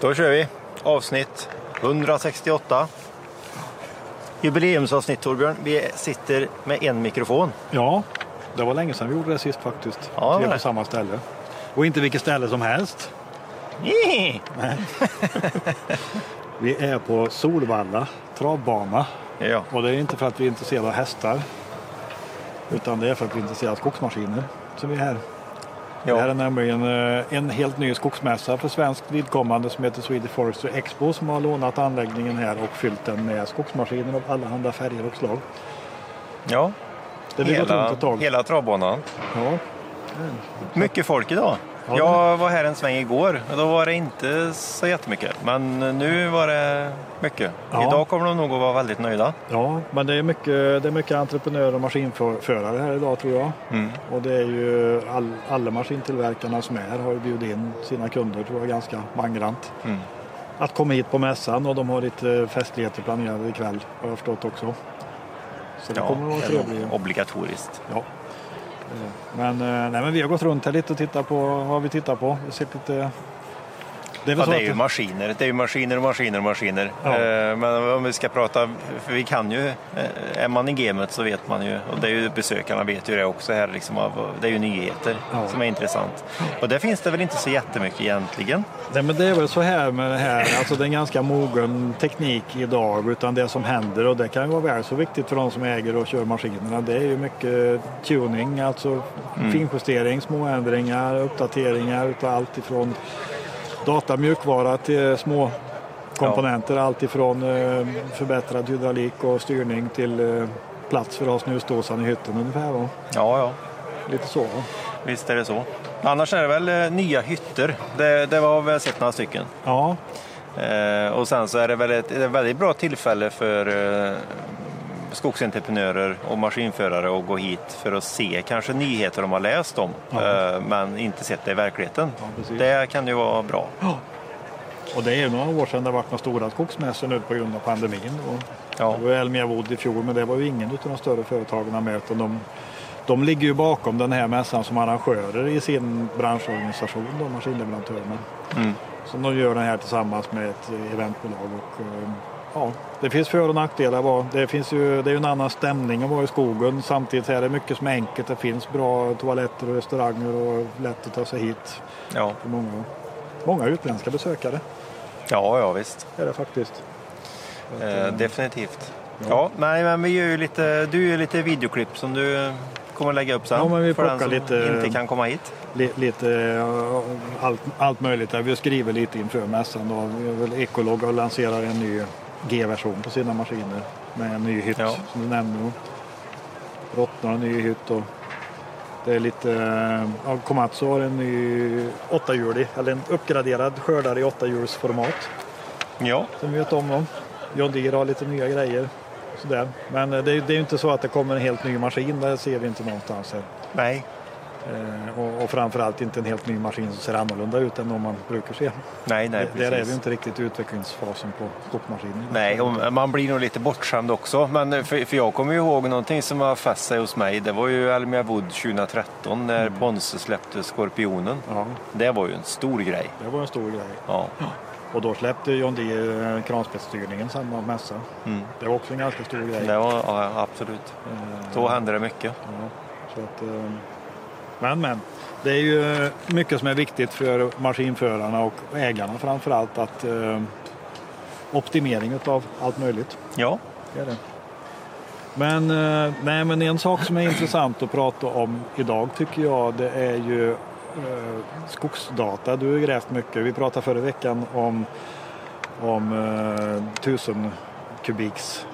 Då kör vi. Avsnitt 168. Jubileumsavsnitt Torbjörn. Vi sitter med en mikrofon. Ja, det var länge sedan vi gjorde det sist faktiskt. Ja, vi är på samma ställe. Och inte vilket ställe som helst. Vi är på Solvalla travbana. Ja, Och det är inte för att vi är intresserade av hästar. Utan det är för att vi är intresserade av skogsmaskiner. som vi är här. Det här är ja. nämligen eh, en helt ny skogsmässa för svenskt vidkommande som heter Swedish Forestry Expo som har lånat anläggningen här och fyllt den med skogsmaskiner av allehanda färger och slag. ja. Det Hela, hela travbanan. Ja. Mycket folk idag. Ja, Jag var här en sväng igår och då var det inte så jättemycket. Men nu var det mycket. Ja. Idag kommer de nog att vara väldigt nöjda. ja, men det är, mycket, det är mycket entreprenörer och maskinförare här idag tror jag. Mm. Och det är ju all, alla maskintillverkarna som är här har ju bjudit in sina kunder tror jag ganska mangrant. Mm. Att komma hit på mässan och de har lite festligheter planerade ikväll har jag förstått också. Så det kommer att vara trevligt. obligatoriskt. Ja. Men, eh, nej, men vi har gått runt här lite och tittat på vad vi tittar på. Vi sett lite... Det är Ja, det är ju maskiner. Det är ju maskiner och maskiner och maskiner. Ja. Eh, Men om vi ska prata, för vi kan ju, eh, är man i gamet så vet man ju, och det är ju besökarna vet ju det också här, liksom av, det är ju nyheter Ja. som är intressant. Och där finns det väl inte så jättemycket egentligen. Nej, men det är väl så här med det här, alltså det är en ganska mogen teknik idag utan det som händer och det kan ju vara väl så viktigt för de som äger och kör maskinerna. Det är ju mycket tuning, alltså finjustering, småändringar, uppdateringar utav allt ifrån data, mjukvara till små komponenter. Allt ifrån eh, förbättrad hydraulik och styrning till eh, plats för att ha snusdåsan i hytten ungefär. Va? Ja, ja, Lite så. Va? visst är det så. Annars är det väl eh, nya hytter. Det, det var väl sett några stycken. Ja, Eh, och sen så är det väl ett, ett väldigt bra tillfälle för eh, skogsentreprenörer och maskinförare att gå hit för att se kanske nyheter de har läst om Ja. eh, men inte sett det i verkligheten. Ja, det kan ju vara bra. och det är ju några år sedan det varit några stora skogsmässor nu på grund av pandemin. Och Ja. Det var Elmia Wood i fjol men det var ju ingen av de större företagen med utan de, de ligger ju bakom den här mässan som arrangörer i sin branschorganisation, de maskinleverantörerna. Mm. Så de gör den här tillsammans med ett eventbolag. Och, eh, ja, det finns för och nackdelar. Det, finns ju, det är ju en annan stämning att vara i skogen. Samtidigt är det mycket som är enkelt. Det finns bra toaletter och restauranger och lätt att ta sig hit Ja. för många, många utländska besökare. ja, ja visst. är det faktiskt. Att, Eh, definitivt. Ja. nej, men vi gör ju lite, du gör lite videoklipp som du kommer lägga upp sen Ja, men vi för den som lite- inte kan komma hit. li, lite eh, allt, allt möjligt. där. Vi skriver lite inför mässan. Då. Vi har väl Ecolog och lanserar en ny G-version på sina maskiner med en ny hytt Ja. som du nämnde. Rottnar en ny hytt och det är lite, ja, Komatsu har en ny åttahjulig, eller en uppgraderad skördare i åttahjulsformat Ja, som vi vet om. Då. John Deere har lite nya grejer. Sådär. Men eh, det, är- det är ju inte så att det kommer en helt ny maskin, det ser vi inte någonstans här. nej, och, och framförallt inte en helt ny maskin som ser annorlunda ut än vad man brukar se. nej, nej, Det- Där är vi inte riktigt i utvecklingsfasen på skogsmaskiner. Nej, och man blir nog lite bortskämd också. Men eh, för, för jag kommer ju ihåg någonting som har fäst sig hos mig. Det var ju Elmia Wood 2013 när Mm. Ponse släppte Skorpionen. Ja, Det var ju en stor grej. det var en stor grej. Ja, Och då släppte John Deere eh, kranspetsstyrningen samma mässa. mm. Det var också en ganska stor grej. det var ja, absolut. Eh, Så hände det mycket. Ja, så att, eh, men men, det är ju mycket som är viktigt för maskinförarna och ägarna framför allt att eh, optimering av allt möjligt. Ja, Det är det. Men, eh, nej, men en sak som är intressant att prata om idag tycker jag det är ju eh, skogsdata. Du har grävt mycket. Vi pratade förra veckan om, om eh, tusen kubiks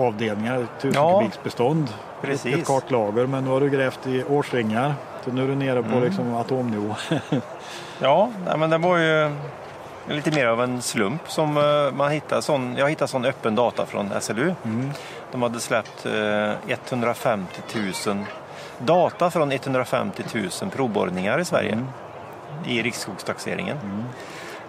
avdelningar, tusen Ja, precis. Ett kartlager. Men nu har du grävt i årsringar. Så nu är du nere på Mm. liksom atomnivå. ja men det var ju lite mer av en slump som eh, man hittade. Sån, jag hittade sån öppen data från SLU. Mm. De hade släppt eh, 150 000 data från 150 000 provborrningar i Sverige Mm. i riksskogstaxeringen.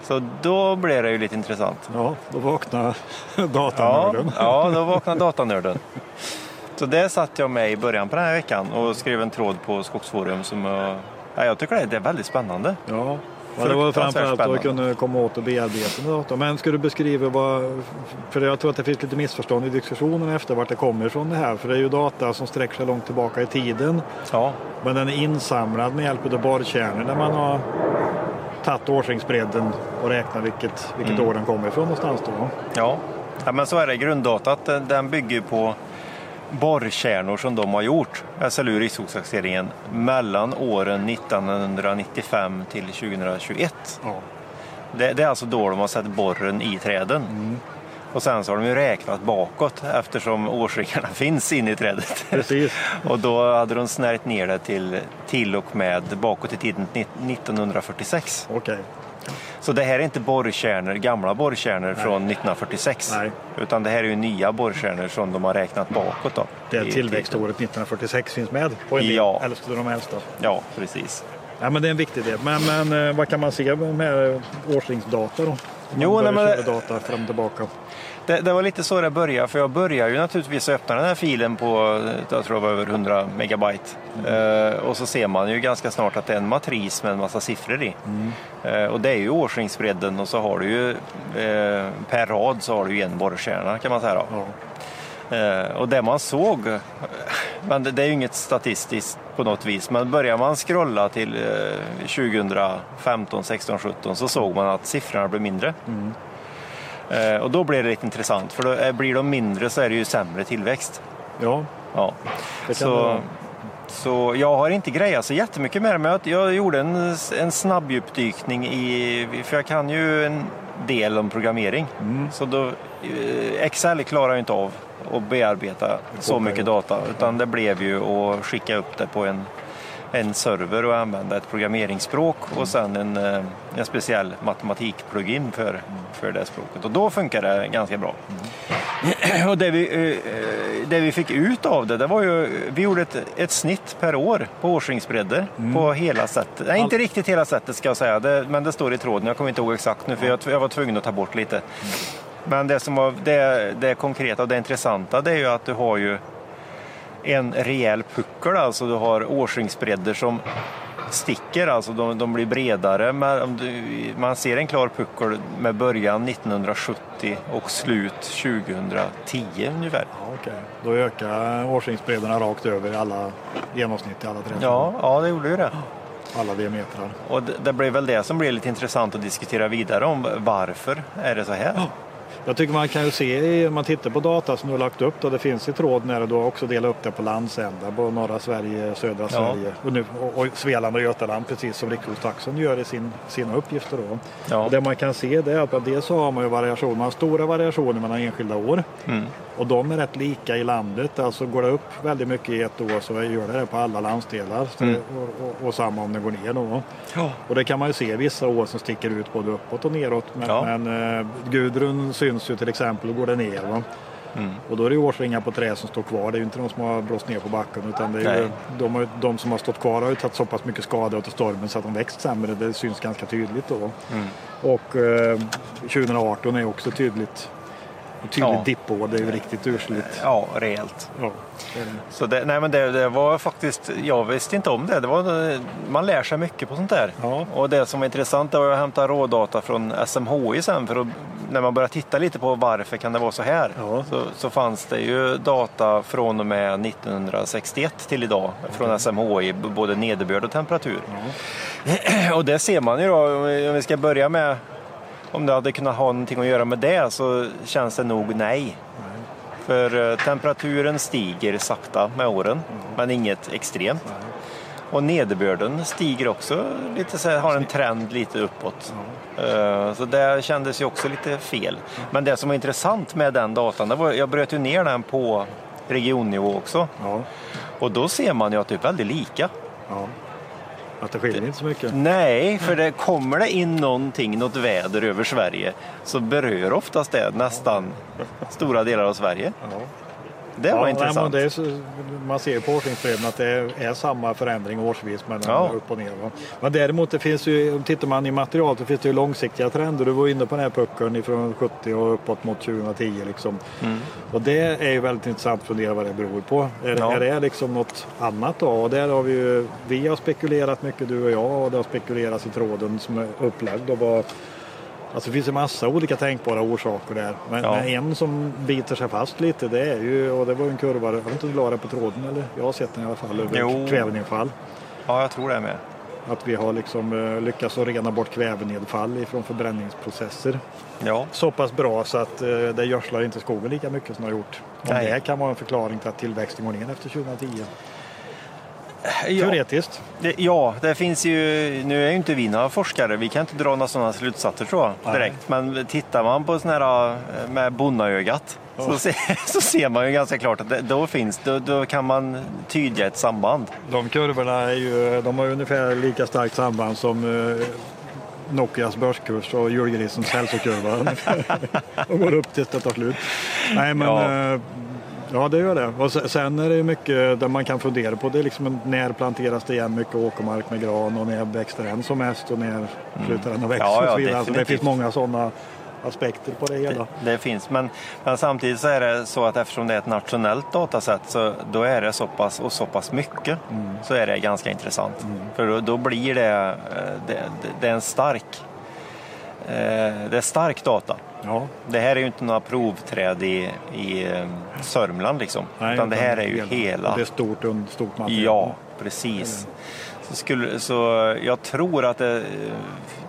Så då blev det ju lite intressant. Ja, då vaknar Ja, datanörden. ja, då vaknade datanörden. Så det satt jag med i början på den här veckan och skrev en tråd på Skogsforum som jag, ja, jag tycker det är väldigt spännande. Ja, Ja, det var framförallt att kunna komma åt och bearbeta datorn. Men ska du beskriva vad, för jag tror att det finns lite missförstånd i diskussionen efter vart det kommer ifrån det här. För det är ju data som sträcker sig långt tillbaka i tiden. Ja. Men den är insamlad med hjälp av borrkärnor där man har tagit årsringsbredden och räknat vilket, vilket mm. år den kommer ifrån någonstans då. Ja. ja, men så är det. Grunddatat den bygger på borrkärnor som de har gjort, SLU Riksskogstaxeringen, mellan åren 1995 till 2021. Ja. Det, det, är alltså då de har sett borren i träden. Mm. Och sen så har de ju räknat bakåt eftersom årsringarna finns inne i trädet. Precis. och då hade de snärjt ner det till, till och med bakåt i tiden 1946. Okay. Så det här är inte borrkärnor, gamla borrkärnor Nej. från 1946. Nej. Utan det här är ju nya borrkärnor som de har räknat bakåt. Då, det tillväxtåret 1946 finns med på en ja. äldsta de äldsta. Ja, precis. Ja, men det är en viktig del. Men, men eh, vad kan man se med årsringsdata då? Jo, nej, men... data fram och tillbaka. Det, det, var lite så det började, för jag började ju naturligtvis öppna den här filen på, jag tror det var över 100 megabyte. Mm. Uh, och så ser man ju ganska snart att det är en matris med en massa siffror i. Mm. Uh, och det är ju årsringsbredden och så har du ju uh, per rad så har du ju en borrkärna kan man säga. Då. Ja. Och det man såg, men det är ju inget statistiskt på något vis, men börjar man scrolla till 2015, 16, 17 så såg man att siffrorna blev mindre. Mm. Eh, och då blir det lite intressant för då är, blir de mindre så är det ju sämre tillväxt. Ja, ja. Så, så jag har inte grejat så jättemycket med det, men jag, gjorde en, en snabb djupdykning i, för jag kan ju en del om programmering. Mm. Så då, eh, Excel klarar jag inte av att bearbeta så mycket data, utan det blev ju att skicka upp det på en en server och använda ett programmeringsspråk och sen en, eh, en speciell matematikplugin för, för det språket. Och då funkar det ganska bra. Mm. Och det vi, eh, det vi fick ut av det, det var ju, vi gjorde ett, ett snitt per år på årsringsbredder mm. på hela sättet. Nej, inte riktigt hela sättet ska jag säga, det, men det står i tråden. Jag kommer inte ihåg exakt nu för jag, jag var tvungen att ta bort lite. Men det som var det, det konkreta och det intressanta det är ju att du har ju en rejäl puckel, alltså du har årsringsbredder som sticker, alltså de, de blir bredare. Man, man ser en klar puckel med början 1970 och slut 2010 ungefär. Ja, okay. Då ökar årsringsbredderna rakt över alla genomsnitt i alla träd? Ja, ja, det gjorde ju det. Alla diametrar. Och det, det blir väl det som blir lite intressant att diskutera vidare om. Varför är det så här? Ja. Jag tycker man kan ju se, om man tittar på data som du har lagt upp, då, det finns i tråd när du också delat upp det på landsändar, på norra Sverige, södra ja. Sverige och, nu, och, och Svealand och Götaland, precis som Riksskogstaxen gör i sin, sina uppgifter. Då. Ja. Och det man kan se det är att dels så har man ju variation, man har stora variationer mellan enskilda år. Mm. Och de är rätt lika i landet. Alltså går det upp väldigt mycket i ett år så gör det det på alla landsdelar. Mm. Och, och, och, samma om det går ner då. Ja. Och det kan man ju se vissa år som sticker ut både uppåt och neråt. Men, ja. men eh, Gudrun syns ju till exempel och går det ner. Mm. Och då är det årsringar på trä som står kvar. Det är ju inte de som har blåst ner på backen utan det är ju, de, de, som har stått kvar har ju tagit så pass mycket skada av stormen så att de växt sämre. Det syns ganska tydligt då. Mm. Och eh, 2018 är också tydligt tydligt ja. dippår. Det är ju riktigt ursligt. Ja, rejält. Ja, Så det, nej, men det, det, var faktiskt, jag visste inte om det. det var, man lär sig mycket på sånt där. Ja. Och det som var intressant var att hämta rådata från SMHI sen för att, när man började titta lite på varför kan det vara så här. Ja. Så, så fanns det ju data från och med 1961 till idag från SMHI, både nederbörd och temperatur. Och det ser man ju då, om vi ska börja med om det hade kunnat ha någonting att göra med det så känns det nog nej. För eh, temperaturen stiger sakta med åren, men inget extremt. Och nederbörden stiger också, lite så här, har en trend lite uppåt. Uh, så det kändes ju också lite fel. Men det som var intressant med den datan, det var, jag bröt ju ner den på regionnivå också. Och då ser man ju att det är väldigt lika. Att det skiljer inte så mycket? Nej, för det kommer det in någonting, något väder över Sverige så berör oftast det nästan stora delar av Sverige. Ja. Det var Ja, nej, intressant. men det så, man ser ju på årsringsbreven att det är, samma förändring årsvis mellan Ja. upp och ner. Va? Men däremot det finns ju, tittar man i material så finns det ju långsiktiga trender. Du var inne på den här puckeln ifrån 70 och uppåt mot 2010. Liksom. Mm. Och det är ju väldigt intressant att fundera vad det beror på. Är, Ja. är det liksom något annat då? Och där har vi ju, vi har spekulerat mycket du och jag och det har spekulerats i tråden som är upplagd. Och vad, Alltså det finns en massa olika tänkbara orsaker där. Men, Ja. men en som biter sig fast lite det är ju, och det var ju en kurva, jag vet inte om du la det på tråden eller? Jag har sett den i alla fall, över Jo. kvävenedfall. Ja, jag tror det med. Att vi har liksom eh, lyckats att rena bort kvävenedfall ifrån förbränningsprocesser. Ja, Så pass bra så att eh, det gödslar inte skogen lika mycket som det har gjort. Och det kan vara en förklaring till att tillväxten går ner efter 2010. Ja. Teoretiskt. Det, ja, det finns ju, nu är ju inte vi några forskare, vi kan inte dra några sådana slutsatser tror jag Nej. direkt. Men tittar man på sådana här eh, med bonnaögat så, se, så ser man ju ganska klart att det, då finns, då, då kan man tyda ett samband. De kurvorna är ju, de har ungefär lika starkt samband som eh, Nokias börskurs och julgrisens hälsokurva. De går upp tills det tar slut. Nej men Ja. ja. Ja det gör det. Och se- sen är det mycket där man kan fundera på det är liksom när planteras det igen mycket åkermark med gran och när växer den som mest och när slutar den att växa Ja, ja, och så vidare. Alltså det finns många sådana aspekter på det hela. Det, det finns, men, men samtidigt så är det så att eftersom det är ett nationellt datasätt så då är det så pass och så pass mycket så är det ganska intressant. För då, då blir det, eh, det, det, är en stark det är stark data. Ja. Det här är ju inte några provträd i, i eh, Sörmland liksom. Nej, utan det här är ju hela- och Det är stort, stort material. Ja, precis. Så, skulle, så jag tror att det,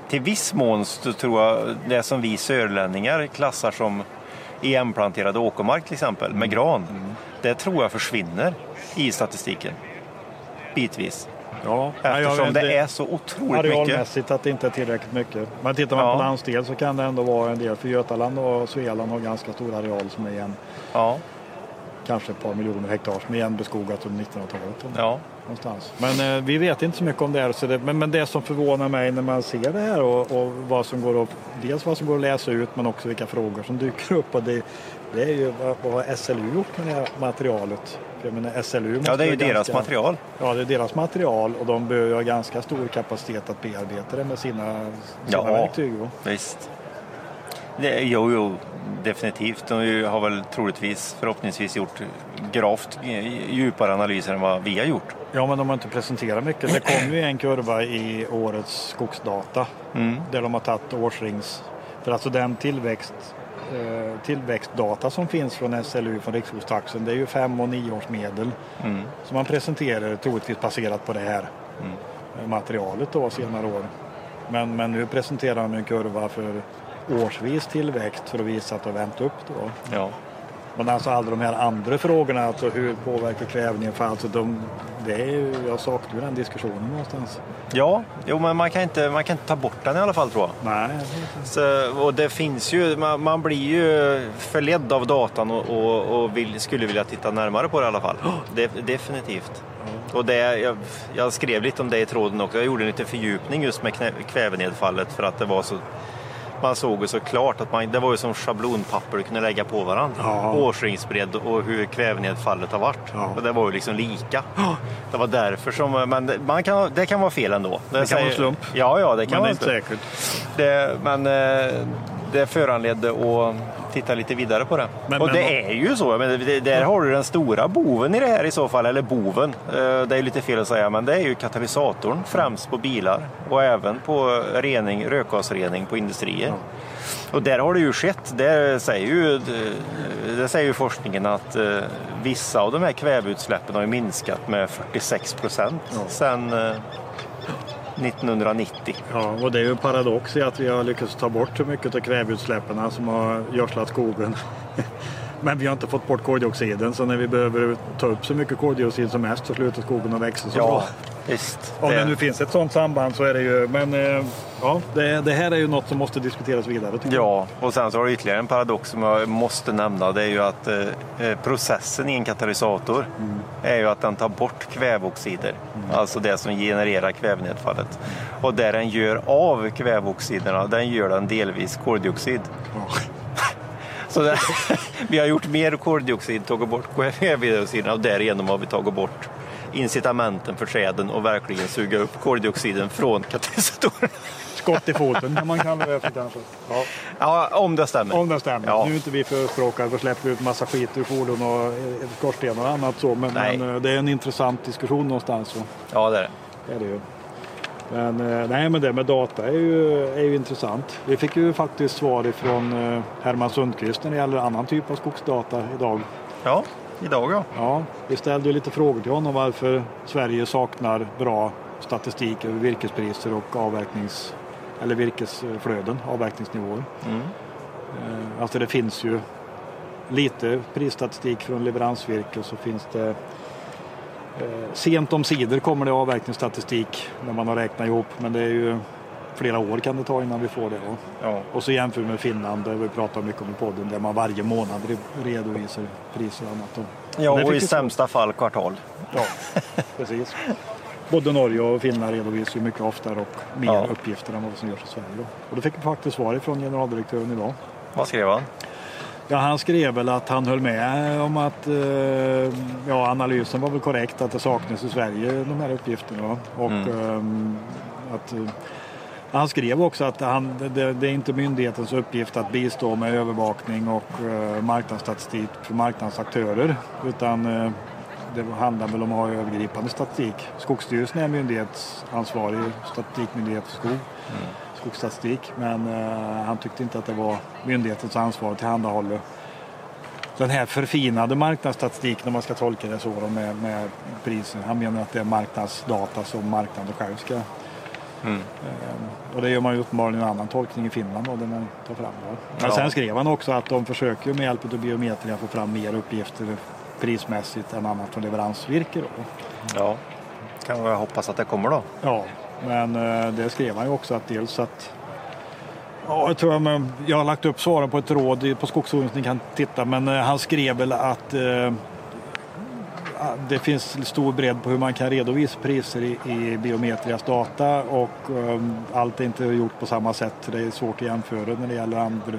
till viss mån så tror jag det som vi sörlänningar klassar som EM-planterad åkermark till exempel med gran. Det tror jag försvinner i statistiken. Bitvis. Ja. Jag Eftersom vet, det är så otroligt mycket. Arealmässigt att det inte är tillräckligt mycket. Men tittar man Ja. på landsdel så kan det ändå vara en del. För Götaland och Svealand har ganska stor areal som är igen, Ja, kanske ett par miljoner hektar som är igen beskogat under 1900-talet. ja. Någonstans. Men eh, vi vet inte så mycket om det här. Så det men, men det som förvånar mig när man ser det här och, och vad som går att, dels vad som går att läsa ut men också vilka frågor som dyker upp. Och det, det är ju vad, vad har SLU gjort med det här materialet? För Jag menar, SLU ja, det är ju ganska- deras material. Ja, det är deras material och de behöver ju ha ganska stor kapacitet att bearbeta det med sina, sina Ja. verktyg. va? Visst. Det, jo, jo, definitivt. De har väl troligtvis, förhoppningsvis gjort gravt djupare analyser än vad vi har gjort. Ja, men de har inte presenterat mycket. Det kom ju en kurva i årets skogsdata Mm. där de har tagit årsrings... För alltså den tillväxt, tillväxtdata som finns från SLU, från Riksskogstaxen, det är ju fem och nioårsmedel Mm. som man presenterar troligtvis baserat på det här Mm. eh, materialet då senare år. Men, men nu presenterar de en kurva för årsvis tillväxt för att visa att det har vänt upp då. Ja. Men alltså alla de här andra frågorna, alltså hur påverkar kvävenedfall? Alltså de, det är ju, jag saknar ju den diskussionen någonstans. Ja, jo, men man kan, inte, man kan inte ta bort den i alla fall tror jag. Nej, Så, och det finns ju, man, man blir ju förledd av datan och, och, och vill, skulle vilja titta närmare på det i alla fall. Det, definitivt. Och det, jag, jag skrev lite om det i tråden också. Jag gjorde en liten fördjupning just med knä, kvävenedfallet för att det var så man såg ju så klart att man, det var ju som schablonpapper du kunde lägga på varandra. Ja. Årsringsbredd och hur kvävenedfallet har varit. Ja. Och det var ju liksom lika. Det var därför som, men det, man kan, det kan vara fel ändå. Det, kan vara slump. Ja, ja, det kan men det vara inte säkert. Det, men eh, det föranledde att titta lite vidare på det. Men- och men det är ju så. Men det, där har du den stora boven i det här i så fall. Eller boven. Eh, det är lite fel att säga. Men det är ju katalysatorn främst på bilar. Och även på rening, rökgasrening på industrier. Och där har det ju skett. Där säger ju, det säger ju forskningen att eh, vissa av de här kväveutsläppen har ju minskat med 46 procent sedan eh, 1990. Ja, och det är ju en paradox i att vi har lyckats ta bort så mycket av kväveutsläppen som har gödslat skogen. Men vi har inte fått bort koldioxiden så när vi behöver ta upp så mycket koldioxid som mest så slutar skogen att växa så bra. Ja, visst. Om det Det- nu finns ett sådant samband så är det ju, men eh, ja, det, det här är ju något som måste diskuteras vidare. Ja, och sen så har du ytterligare en paradox som jag måste nämna. Det är ju att eh, eh, processen i en katalysator är ju att den tar bort kväveoxider. Alltså det som genererar kvävenedfallet. Och där den gör av kväveoxiderna, den gör den delvis koldioxid. Ja. Så det, vi har gjort mer koldioxid, tagit bort kväveoxiderna och därigenom har vi tagit bort incitamenten för träden och verkligen suga upp koldioxiden från katalysatorerna. Skott i foten kan man kalla det för kanske. Ja. ja, om det stämmer. Om det stämmer. Ja. Nu är inte vi förespråkare för att släppa ut massa skit ur fordon och skorstenar och annat så, men, men, eh, det är en intressant diskussion någonstans. Så. Ja, det är det. är det ju. Men, eh, nej, men det med data är ju, är ju intressant. Vi fick ju faktiskt svar ifrån eh, Herman Sundqvist när det gäller annan typ av skogsdata idag. Ja, idag ja. Ja, vi ställde lite frågor till honom varför Sverige saknar bra statistik över virkespriser och avverknings eller virkesflöden, avverkningsnivåer. Mm. Eh, alltså det finns ju lite prisstatistik från leveransvirke och så finns det sent om sidor kommer det avverkningsstatistik när man har räknat ihop men det är ju flera år kan det ta innan vi får det. Ja. Och så jämför vi med Finland, det vi pratar mycket om i podden, där man varje månad redovisar priser och annat. Ja, och i sämsta fall kvartal. Ja, precis. Både Norge och Finland redovisar mycket oftare och mer ja. uppgifter än vad som görs i Sverige. Då. Och det fick vi faktiskt svar ifrån generaldirektören idag. Vad skrev han? Ja, han skrev väl att han höll med om att eh, ja, analysen var väl korrekt, att det saknas i Sverige de här uppgifterna. Och mm. eh, att han skrev också att han, det, det, är inte myndighetens uppgift att bistå med övervakning och eh, marknadsstatistik för marknadsaktörer utan eh, det handlar väl om att ha övergripande statistik. Skogsstyrelsen är myndighetsansvarig statistikmyndighet för skog, mm. Skogsstatistik men eh, han tyckte inte att det var myndighetens ansvar att tillhandahålla den här förfinade marknadsstatistiken om man ska tolka det så med, med priser. Han menar att det är marknadsdata som marknaden själv ska Mm. Och det gör man ju uppenbarligen en annan tolkning i Finland då, där man tar fram det. Men ja. sen skrev han också att de försöker med hjälp av biometria få fram mer uppgifter prismässigt än annat från leveransvirke. Då. Ja, kan jag hoppas att det kommer då. Ja, men eh, det skrev han ju också att dels att Ja, jag, tror jag, jag har lagt upp svaren på ett råd på Skogsodling ni kan titta men eh, han skrev väl att eh, det finns stor bredd på hur man kan redovisa priser i, i biometrias data och eh, allt är inte gjort på samma sätt. Det är svårt att jämföra när det gäller andra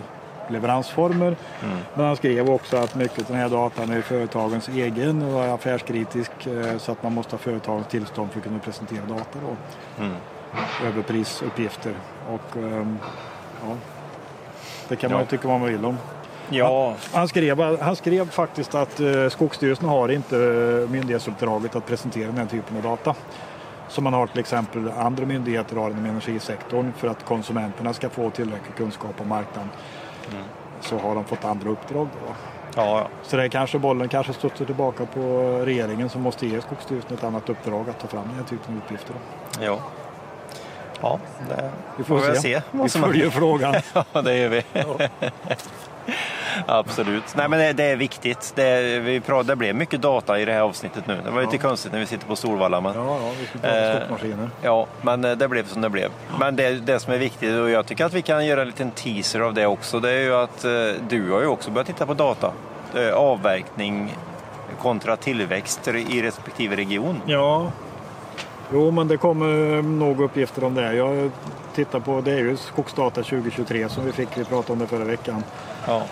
leveransformer. Mm. Men han skrev också att mycket av den här datan är företagens egen och är affärskritisk eh, så att man måste ha företagens tillstånd för att kunna presentera data då. Mm. över prisuppgifter. Och, um, ja, det kan man ja. tycka vad man vill om. Ja. Han, han, skrev, han skrev faktiskt att eh, Skogsstyrelsen har inte eh, myndighetsuppdraget att presentera den här typen av data. Som man har till exempel andra myndigheter har inom energisektorn för att konsumenterna ska få tillräcklig kunskap om marknaden. Mm. Så har de fått andra uppdrag då. Ja, ja. Så det är kanske bollen kanske studsar tillbaka på regeringen som måste ge Skogsstyrelsen ett annat uppdrag att ta fram den här typen av uppgifter. Då. Ja. Ja, det vi får, får se. se. Vi följer frågan. ja, det gör vi. Ja. Absolut. Nej, men det, det är viktigt. Det, vi pratar, det blev mycket data i det här avsnittet nu. Det var lite ja. konstigt när vi sitter på Solvalla. Men, ja, ja, vi skulle eh, skogsmaskiner. Ja, men eh, det blev som det blev. Men det, det som är viktigt, och jag tycker att vi kan göra en liten teaser av det också, det är ju att eh, du har ju också börjat titta på data. Eh, avverkning kontra tillväxt i respektive region. Ja, Jo, men det kommer nog uppgifter om det. Jag tittar på, det är ju Skogsdata 2023 som vi fick, vi pratade om det förra veckan. Ja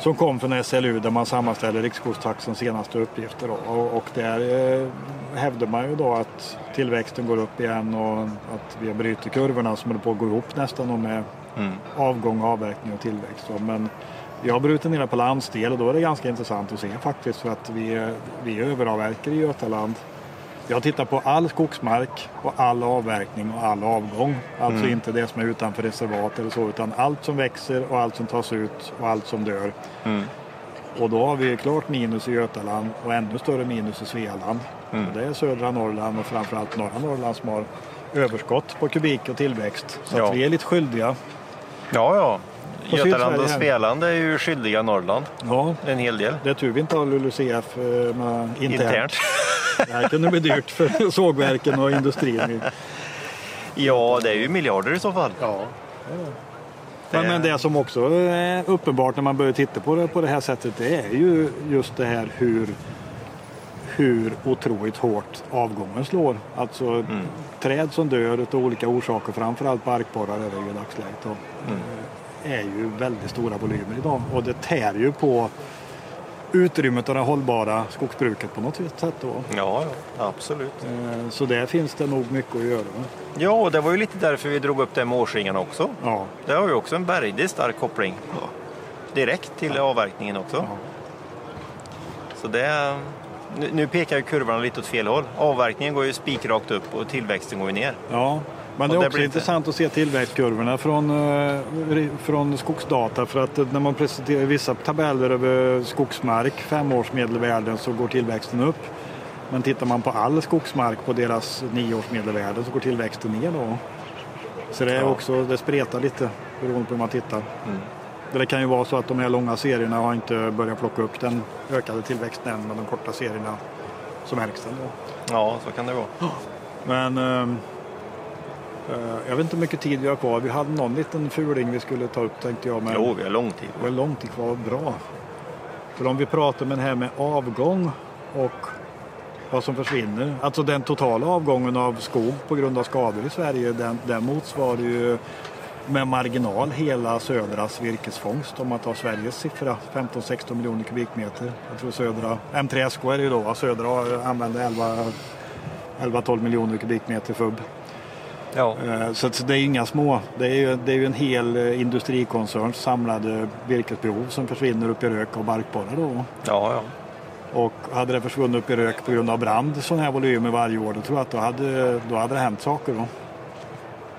som kom från SLU där man sammanställer Riksskogstaxens senaste uppgifter. Och, och där eh, hävdar man ju då att tillväxten går upp igen och att vi bryter kurvorna som håller på att gå ihop nästan med mm. avgång, avverkning och tillväxt. Då. Men vi har brutit ner på landsdel och då är det ganska intressant att se faktiskt för att vi, vi överavverkar i Götaland jag tittar på all skogsmark och all avverkning och all avgång. Alltså mm. inte det som är utanför reservat eller så utan allt som växer och allt som tas ut och allt som dör. Mm. Och då har vi klart minus i Götaland och ännu större minus i Svealand. Mm. Det är södra Norrland och framförallt norra Norrland som har överskott på kubik och tillväxt. Så ja. vi är lite skyldiga. Ja, ja. Götaland och Svealand är ju skyldiga Norrland. Ja. En hel del. Det är tur vi inte har LULUCF eh, internt. internt. Det här kunde bli dyrt för sågverken och industrin. Ja, det är ju miljarder i så fall. Ja. Men, men det som också är uppenbart när man börjar titta på det på det här sättet det är ju just det här hur, hur otroligt hårt avgången slår. Alltså mm. träd som dör av olika orsaker, framförallt barkborrar är det ju i dagsläget. Mm. Är ju väldigt stora volymer idag och det tär ju på utrymmet och det hållbara skogsbruket på något sätt. Då. Ja, ja absolut. Eh, Så där finns det nog mycket att göra. Ja, och det var ju lite därför vi drog upp det med årsringarna också. Ja, Det har ju också en väldigt stark koppling. Direkt till avverkningen också. Ja. Så det, nu, pekar ju kurvorna lite åt fel håll. Avverkningen går ju spikrakt upp och tillväxten går ju ner. ja. Men det är det också inte- intressant att se tillväxtkurvorna från, eh, från skogsdata för att när man presenterar vissa tabeller över skogsmark, femårsmedelvärden, så går tillväxten upp. Men tittar man på all skogsmark på deras nioårsmedelvärden så går tillväxten ner då. Så det är också, det spretar lite beroende på hur man tittar. Det kan ju vara så att de här långa serierna har inte börjat plocka upp den ökade tillväxten än, men de korta serierna så märks den då. Ja, så kan det vara. Men ehm, eh, jag vet inte hur mycket tid vi har kvar. Vi hade någon liten fuling vi skulle ta upp tänkte jag. Men Jo, vi har lång tid. det var långt kvar. Bra. För om vi pratar med det här med avgång och vad som försvinner. Alltså den totala avgången av skog på grund av skador i Sverige. Den, den motsvarar ju med marginal hela södras virkesfångst om man tar Sveriges siffra 15-16 miljoner kubikmeter. Jag tror södra, M3SK är det ju då, södra använder 11 11-12 miljoner kubikmeter fubb. Ja. Eh, Så det är inga små. Det är ju, det är ju en hel eh, industrikoncerns samlade virkesbehov som försvinner upp i rök av barkborrar då. Ja, ja. Och hade det försvunnit upp i rök på grund av brand sådana här volymer varje år, då tror jag att då hade, då hade det hänt saker. Då.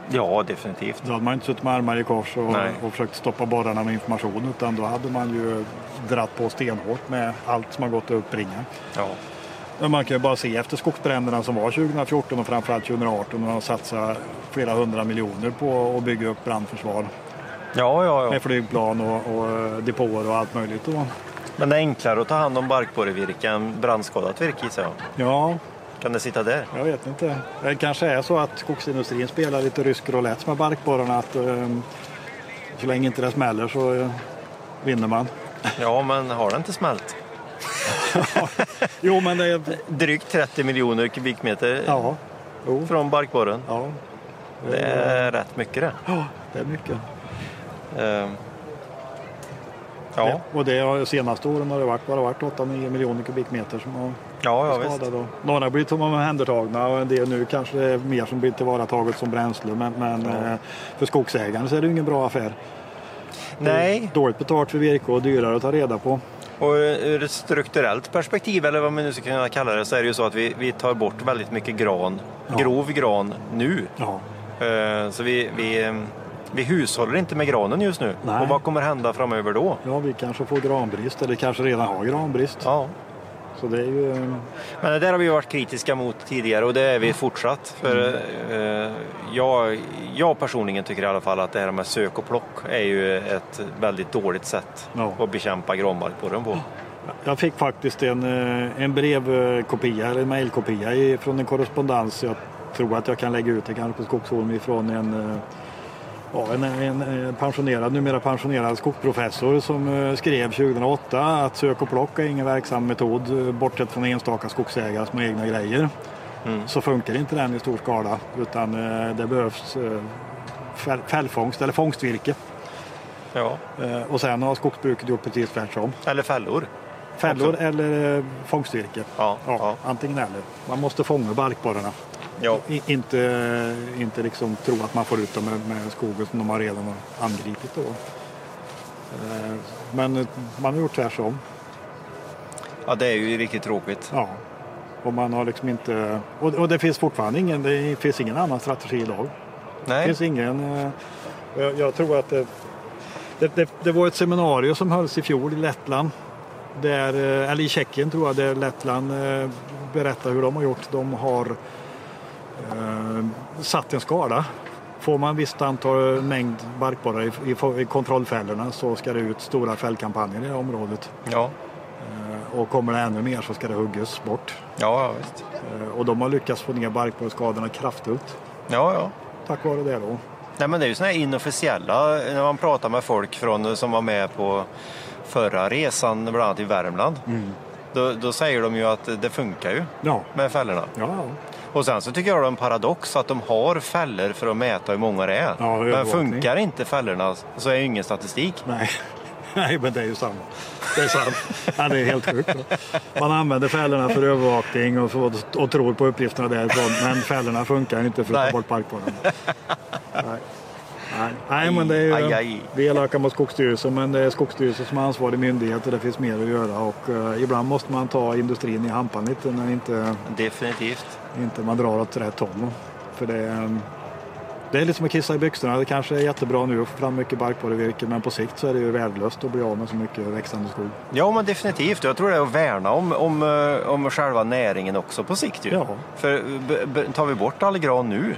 ja, definitivt. Då hade man inte suttit med armar i kors och, och försökt stoppa borrarna med information utan då hade man ju dratt på stenhårt med allt som har gått att uppbringa. Ja. Men man kan ju bara se efter skogsbränderna som var 2014 och framförallt 2018 när de satsade flera hundra miljoner på att bygga upp brandförsvar Ja, ja, ja. med flygplan och, och eh, depåer och allt möjligt. Då. Men det är enklare att ta hand om barkborrevirke än brandskadat virke gissar jag. Ja, Kan det sitta där? jag vet inte. Det kanske är så att skogsindustrin spelar lite rysk roulette med barkborrarna. Att, eh, så länge inte det smäller så eh, vinner man. Ja, men har det inte smält? Jo, men det är... Drygt 30 miljoner kubikmeter Ja, jo, från barkborren. ja, Det är rätt mycket det. ja det är mycket. Ehm. Ja, Och det har, senaste åren har det varit, bara varit 8-9 miljoner kubikmeter som har ja, ja visst. skadade. Och Några blir tom- omhändertagna och en del nu kanske det är mer som blir tillvarataget som bränsle. Men, men eh, för skogsägaren så är det ingen bra affär. Nej, Dåligt betalt för virke och dyrare att ta reda på. Och ur ett strukturellt perspektiv, eller vad man nu ska kunna kalla det, så är det ju så att vi, vi tar bort väldigt mycket gran, Ja. grov gran, nu. Ja, Ehm, Så vi, vi, vi hushåller inte med granen just nu. Nej. Och vad kommer hända framöver då? ja vi kanske får granbrist eller kanske redan har granbrist. Ja. Så det är ju... eh, Men det där har vi varit kritiska mot tidigare och det är vi fortsatt. För eh, jag, jag personligen tycker i alla fall att det här med sök och plock är ju ett väldigt dåligt sätt Ja. att bekämpa granbarkborren på. Jag fick faktiskt en, eh, en brevkopia eller en mejlkopia från en korrespondens. Jag tror att jag kan lägga ut det kanske på Skogsholm ifrån en, eh, ja, en, en pensionerad, numera pensionerad skogsprofessor som eh, skrev 2008 att sök och plock är ingen verksam metod eh, bortsett från enstaka skogsägare som har egna grejer. Mm. Så funkar inte den i stor skala utan eh, det behövs eh, fäll- fällfångst eller fångstvirke. Ja. Och sen har skogsbruket gjort precis tvärtom. Eller fällor. Fällor Också. eller fångstvirke. Ja, Ja, ja. Antingen eller. Man måste fånga barkborrarna. I, inte, inte liksom tro att man får ut dem med, med skogen som de har redan angripit. Då. Eh, Men man har gjort tvärtom. ja, det är ju riktigt tråkigt. Ja. Och, man har liksom inte, och, och det finns fortfarande ingen, det finns ingen annan strategi idag. Det Nej. finns ingen, eh, jag, jag tror att det, det, det, det var ett seminarium som hölls i fjol i Lettland. Där, eh, eller i Tjeckien tror jag, där Lettland berättar hur de har gjort. De har satt en skala. Får man visst antal mängd barkborrar i, i, i kontrollfällorna så ska det ut stora fällkampanjer i det området. Ja. Eh, och kommer det ännu mer så ska det huggas bort. Ja, visst. Eh, och de har lyckats få ner barkborreskadorna kraftfullt Ja, ja. tack vare det då. Nej, men det är ju sådana här inofficiella, när man pratar med folk från, som var med på förra resan, bland annat i Värmland. Då, då säger de ju att det funkar ju Ja, med fällorna. ja. Och sen så tycker jag det är en paradox att de har fällor för att mäta hur många det är. Ja, Men funkar inte fällorna så är ju ingen statistik. Nej. Nej, men det är ju samma. Det är sant. Ja, det är helt sjukt. Man använder fällorna för övervakning och, så, och tror på uppgifterna därifrån. Men fällorna funkar inte för att Nej. ta bort barkborrarna. Nej. Nej. Nej, men det är ju, Aj, aj. vi är elaka mot Skogsstyrelsen men det är Skogsstyrelsen som är ansvarig myndighet och det finns mer att göra. Och, eh, ibland måste man ta industrin i hampan lite när inte, Definitivt. inte man drar åt rätt håll. För det, är- det är lite som att kissa i byxorna. Det kanske är jättebra nu att få fram mycket barkborrevirke men på sikt så är det ju värdelöst att bli av med så mycket växande skog. Ja, men definitivt. Jag tror det är att värna om, om, eh, om själva näringen också på sikt. Ju. Ja. För tar vi bort all gran nu,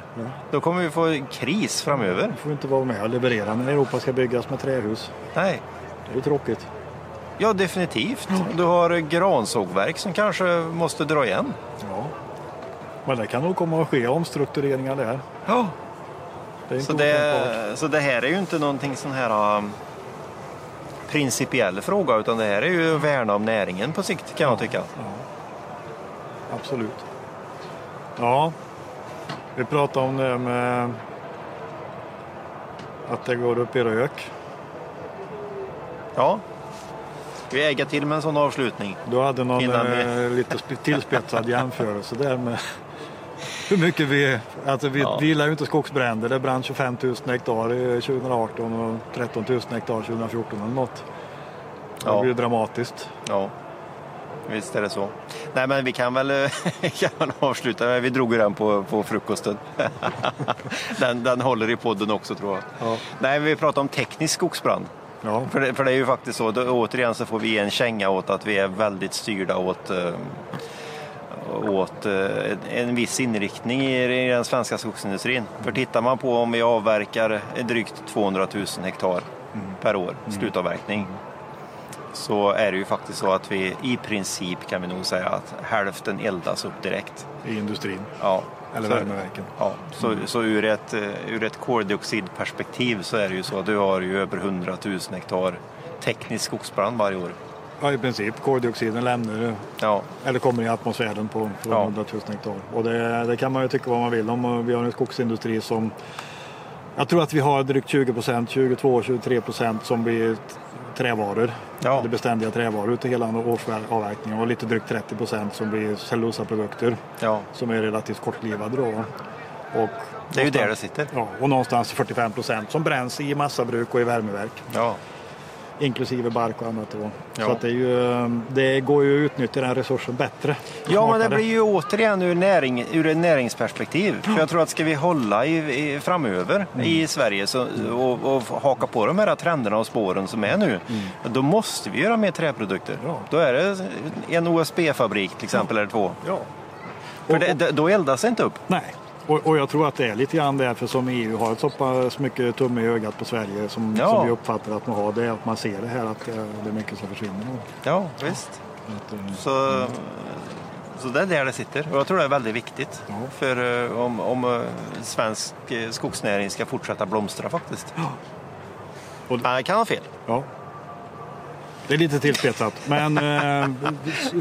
då kommer vi få kris framöver. Vi får inte vara med och leverera när Europa ska byggas med trähus. Nej. Det är ju tråkigt. Ja, definitivt. Du har gransågverk som kanske måste dra igen. Ja. Men det kan nog komma att ske omstruktureringar där. Ja. Det Så det, så det här är ju inte någonting sån här um, principiell fråga utan det här är ju att värna om näringen på sikt kan jag tycka. Absolut. Ja, vi pratade om det med att det går upp i rök. Ja. Vi ägga till med en sån avslutning? Du hade någon vi- eh, lite sp- tillspetsad jämförelse där med hur mycket vi... Alltså vi, Ja. vi gillar ju inte skogsbränder. Det brann 25 000 hektar i 2018 och 13 000 hektar 2014 eller något. Det Ja. blir ju dramatiskt. Ja, visst är det så. Nej, men vi kan väl, vi kan väl avsluta. Vi drog ju den på, på frukosten. den, den håller i podden också tror jag. Ja. Nej, vi pratar om teknisk skogsbrand. Ja, För det, för det är ju faktiskt så, då, återigen så får vi ge en känga åt att vi är väldigt styrda åt, eh, åt eh, en viss inriktning i, den svenska skogsindustrin. För tittar man på om vi avverkar drygt 200 000 hektar per år, slutavverkning, så är det ju faktiskt så att vi i princip kan vi nog säga att hälften eldas upp direkt. i industrin. Ja. Eller Så- värmeverken. Ja, så, så ur, ett, eh, ur ett koldioxidperspektiv så är det ju så att du har ju över 100 000 hektar teknisk skogsbrand varje år. Ja, i princip. Koldioxiden lämnar Ja, eller kommer i atmosfären på, på Ja. 100 000 hektar. Och det, det kan man ju tycka vad man vill om. Vi har en skogsindustri som jag tror att vi har drygt 20 procent, 22-23 procent som blir trävaror. Ja. Eller beständiga trävaror ute hela årsavverkningen och lite drygt 30 procent som blir cellulosaprodukter ja. som är relativt kortlivade. Då. Och det är ju där det sitter. Ja, och någonstans 45 procent som bränns i massabruk och i värmeverk. Ja, Inklusive bark och annat. Då. Ja. Så att det, är ju, det går ju att utnyttja den resursen bättre. och ja men det blir ju återigen ur, näring, ur ett näringsperspektiv. För jag tror att ska vi hålla i, i, framöver Mm. i Sverige så, och, och haka på de här trenderna och spåren som är nu, då måste vi göra mer träprodukter. Mm. Ja. Då är det en OSB-fabrik till exempel eller två. Ja. För Och- det, det, då eldas det inte upp. Nej, och, och jag tror att det är lite grann därför som EU har ett så pass mycket tumme i ögat på Sverige som, Ja. som vi uppfattar att man har. Det är att man ser det här att det, det är mycket som försvinner. Ja, visst. Att, eh, Så, så det är där det sitter. Och jag tror det är väldigt viktigt Ja. för eh, om, om eh, svensk skogsnäring ska fortsätta blomstra faktiskt. Och- Nej, jag kan ha fel. ja. Det är lite tillspetsat, men eh,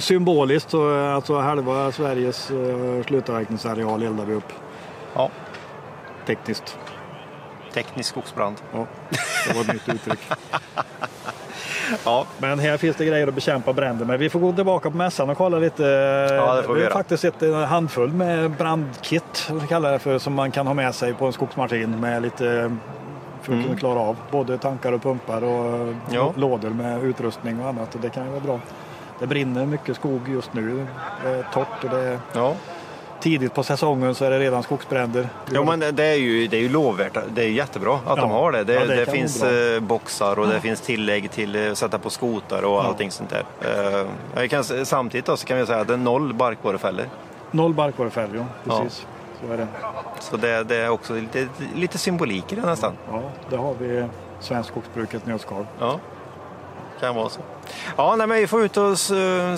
symboliskt så alltså halva Sveriges eh, slutavverkningsareal eldar vi upp Ja. tekniskt. Teknisk skogsbrand. Ja, det var ett nytt uttryck. Ja, Men här finns det grejer att bekämpa bränder med. Vi får gå tillbaka på mässan och kolla lite. Ja, det får vi vi har faktiskt sett en handfull med brandkit som vi kallar det för, som man kan ha med sig på en skogsmaskin med lite för att kunna klara av både tankar och pumpar och Mm. Ja. lådor med utrustning och annat. Och det kan ju vara bra. Det brinner mycket skog just nu. Det är torrt och det är ja. Tidigt på säsongen så är det redan skogsbränder. Jo, men det- är ju, det är ju lovvärt. Det är ju jättebra att de Ja. har det. Det, Ja, det det finns eh, boxar och det finns tillägg till att sätta på skotar och allting sånt där. Eh, jag kan, samtidigt då, så kan vi säga att det är noll barkborrefällor. Noll barkborrefällor, ja. Precis. Så är det. Så det, det är också lite, lite symbolik i det nästan. Ja, det har vi svenskt skogsbruk ett nötskal. Ja, kan vara så. Ja, nej, men vi får ut och s-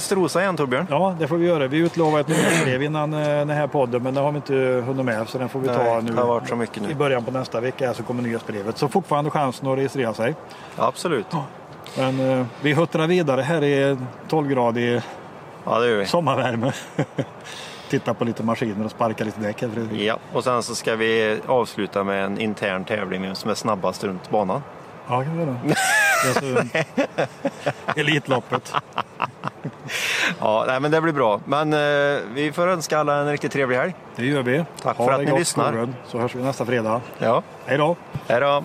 strosa igen Torbjörn. Ja, det får vi göra. Vi utlovar ett nyhetsbrev innan eh, den här podden, men det har vi inte hunnit med, så den får vi ta Nej, nu. det har varit så mycket nu. I början på nästa vecka så kommer nyhetsbrevet. Så fortfarande chansen att registrera sig. Absolut. Men eh, vi huttrar vidare här i 12-gradig Ja, det gör vi. sommarvärme. Titta på lite maskiner och sparka lite däck här Fredrik. Ja, och sen så ska vi avsluta med en intern tävling som är snabbast runt banan. Ja, kan vi göra. Alltså, Elitloppet. Ja, nej, men det blir bra. Men eh, vi får önska alla en riktigt trevlig helg. Det gör vi. Tack Ha för att ni lyssnar. Torbjörn, Så hörs vi nästa fredag. Ja, Hej då! hej då.